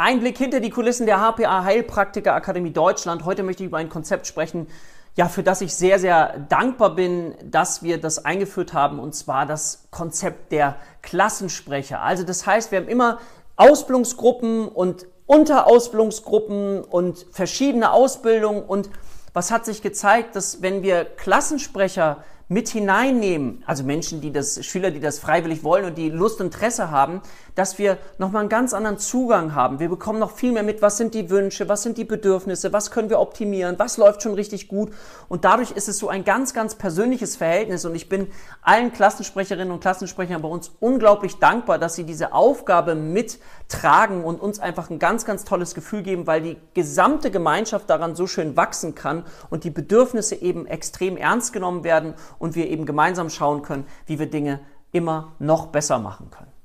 Ein Blick hinter die Kulissen der HPA Heilpraktiker Akademie Deutschland. Heute möchte ich über ein Konzept sprechen, ja, für das ich sehr, sehr dankbar bin, dass wir das eingeführt haben, und zwar das Konzept der Klassensprecher. Also das heißt, wir haben immer Ausbildungsgruppen und Unterausbildungsgruppen und verschiedene Ausbildungen und was hat sich gezeigt, dass wenn wir Klassensprecher mit hineinnehmen, also Menschen, die das, Schüler, die das freiwillig wollen und die Lust und Interesse haben, dass wir nochmal einen ganz anderen Zugang haben. Wir bekommen noch viel mehr mit, was sind die Wünsche, was sind die Bedürfnisse, was können wir optimieren, was läuft schon richtig gut. Und dadurch ist es so ein ganz, ganz persönliches Verhältnis. Und ich bin allen Klassensprecherinnen und Klassensprechern bei uns unglaublich dankbar, dass sie diese Aufgabe mittragen und uns einfach ein ganz, ganz tolles Gefühl geben, weil die gesamte Gemeinschaft daran so schön wachsen kann und die Bedürfnisse eben extrem ernst genommen werden und wir eben gemeinsam schauen können, wie wir Dinge immer noch besser machen können.